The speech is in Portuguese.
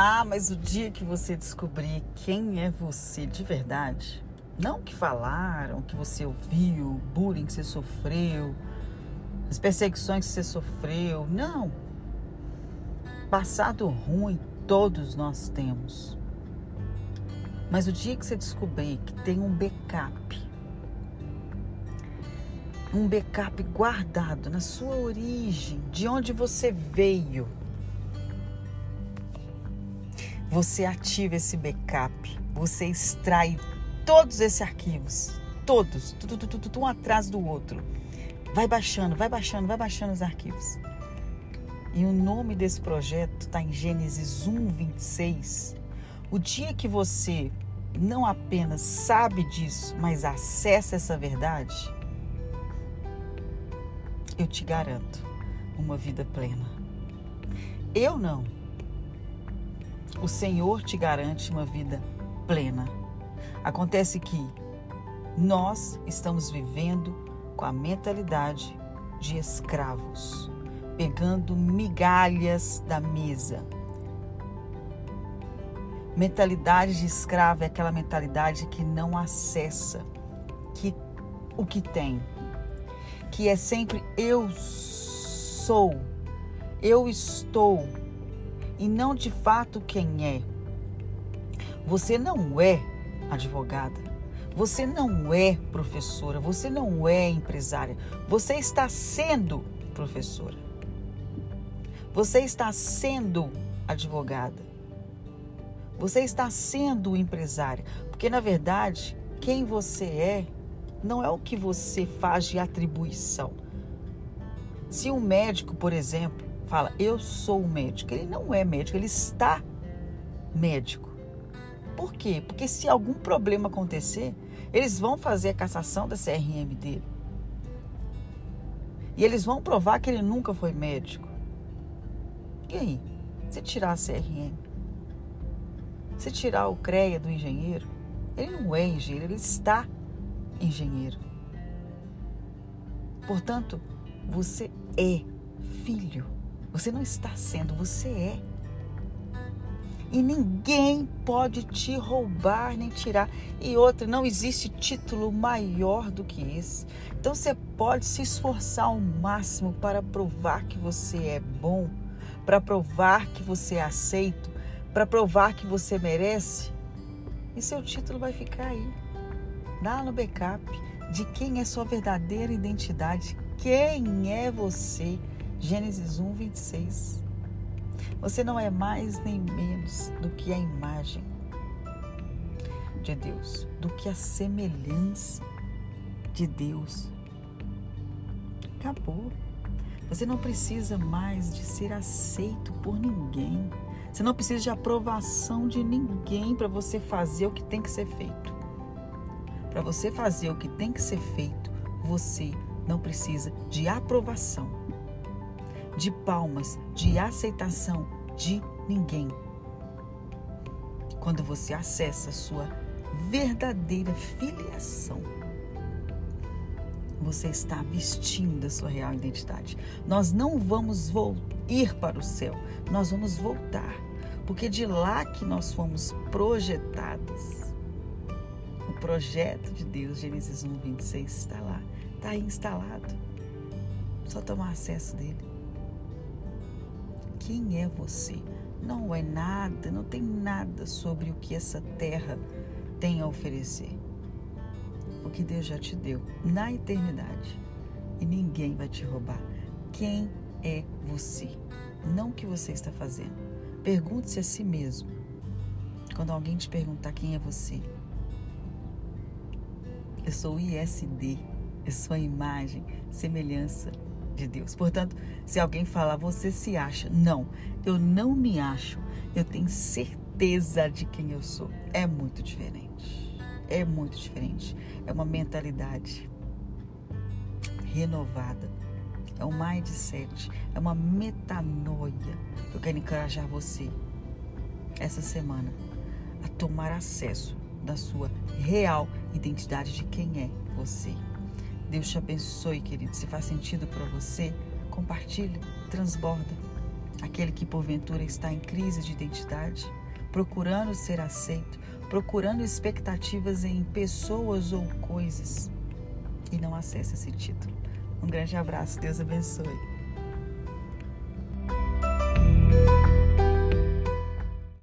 Ah, mas o dia que você descobrir quem é você de verdade, não que falaram, que você ouviu, o bullying que você sofreu, as perseguições que você sofreu, não. Passado ruim todos nós temos. Mas o dia que você descobrir que tem um backup, um backup guardado na sua origem, de onde você veio, você ativa esse backup, você extrai todos esses arquivos, todos, tudo, tudo, tudo, um atrás do outro. Vai baixando, vai baixando, vai baixando os arquivos. E o nome desse projeto está em Gênesis 1, 26. O dia que você não apenas sabe disso, mas acessa essa verdade, eu te garanto uma vida plena. Eu não o Senhor te garante uma vida plena. Acontece que nós estamos vivendo com a mentalidade de escravos, pegando migalhas da mesa. Mentalidade de escravo é aquela mentalidade que não acessa que o que tem, que é sempre eu sou, eu estou, e não de fato quem é. Você não é advogada, você não é professora, você não é empresária, você está sendo professora. Você está sendo advogada. Você está sendo empresária, porque na verdade, quem você é não é o que você faz de atribuição. Se um médico, por exemplo, fala, eu sou médico. Ele não é médico, ele está médico. Por quê? Porque se algum problema acontecer, eles vão fazer a cassação da CRM dele. E eles vão provar que ele nunca foi médico. E aí? Se tirar a CRM? Se tirar o CREA do engenheiro? Ele não é engenheiro, ele está engenheiro. Portanto, você é filho. Você não está sendo, você é. E ninguém pode te roubar nem tirar. E outra, não existe título maior do que esse. Então você pode se esforçar ao máximo para provar que você é bom, para provar que você é aceito, para provar que você merece. E seu título vai ficar aí, lá no backup, de quem é sua verdadeira identidade, quem é você Gênesis 1, 26. Você não é mais nem menos do que a imagem de Deus, do que a semelhança de Deus. Acabou. Você não precisa mais de ser aceito por ninguém. Você não precisa de aprovação de ninguém para você fazer o que tem que ser feito. Para você fazer o que tem que ser feito, você não precisa de aprovação de palmas, de aceitação de ninguém. Quando você acessa a sua verdadeira filiação, você está vestindo a sua real identidade. Nós não vamos ir para o céu, nós vamos voltar, porque de lá que nós fomos projetados. O projeto de Deus, Gênesis 1, 26, está lá, está instalado. Só tomar acesso dele quem é você. Não é nada, não tem nada sobre o que essa terra tem a oferecer. O que Deus já te deu na eternidade. E ninguém vai te roubar. Quem é você? Não o que você está fazendo. Pergunte-se a si mesmo. Quando alguém te perguntar quem é você, eu sou ISD, eu sou a imagem, semelhança de Deus. Portanto, se alguém falar, você se acha. Não, eu não me acho. Eu tenho certeza de quem eu sou. É muito diferente. É muito diferente. É uma mentalidade renovada. É um mindset. É uma metanoia. Eu quero encorajar você essa semana a tomar acesso da sua real identidade de quem é você. Deus te abençoe, querido. Se faz sentido para você, compartilhe, transborda. aquele que porventura está em crise de identidade, procurando ser aceito, procurando expectativas em pessoas ou coisas e não acessa esse título. Um grande abraço, Deus abençoe.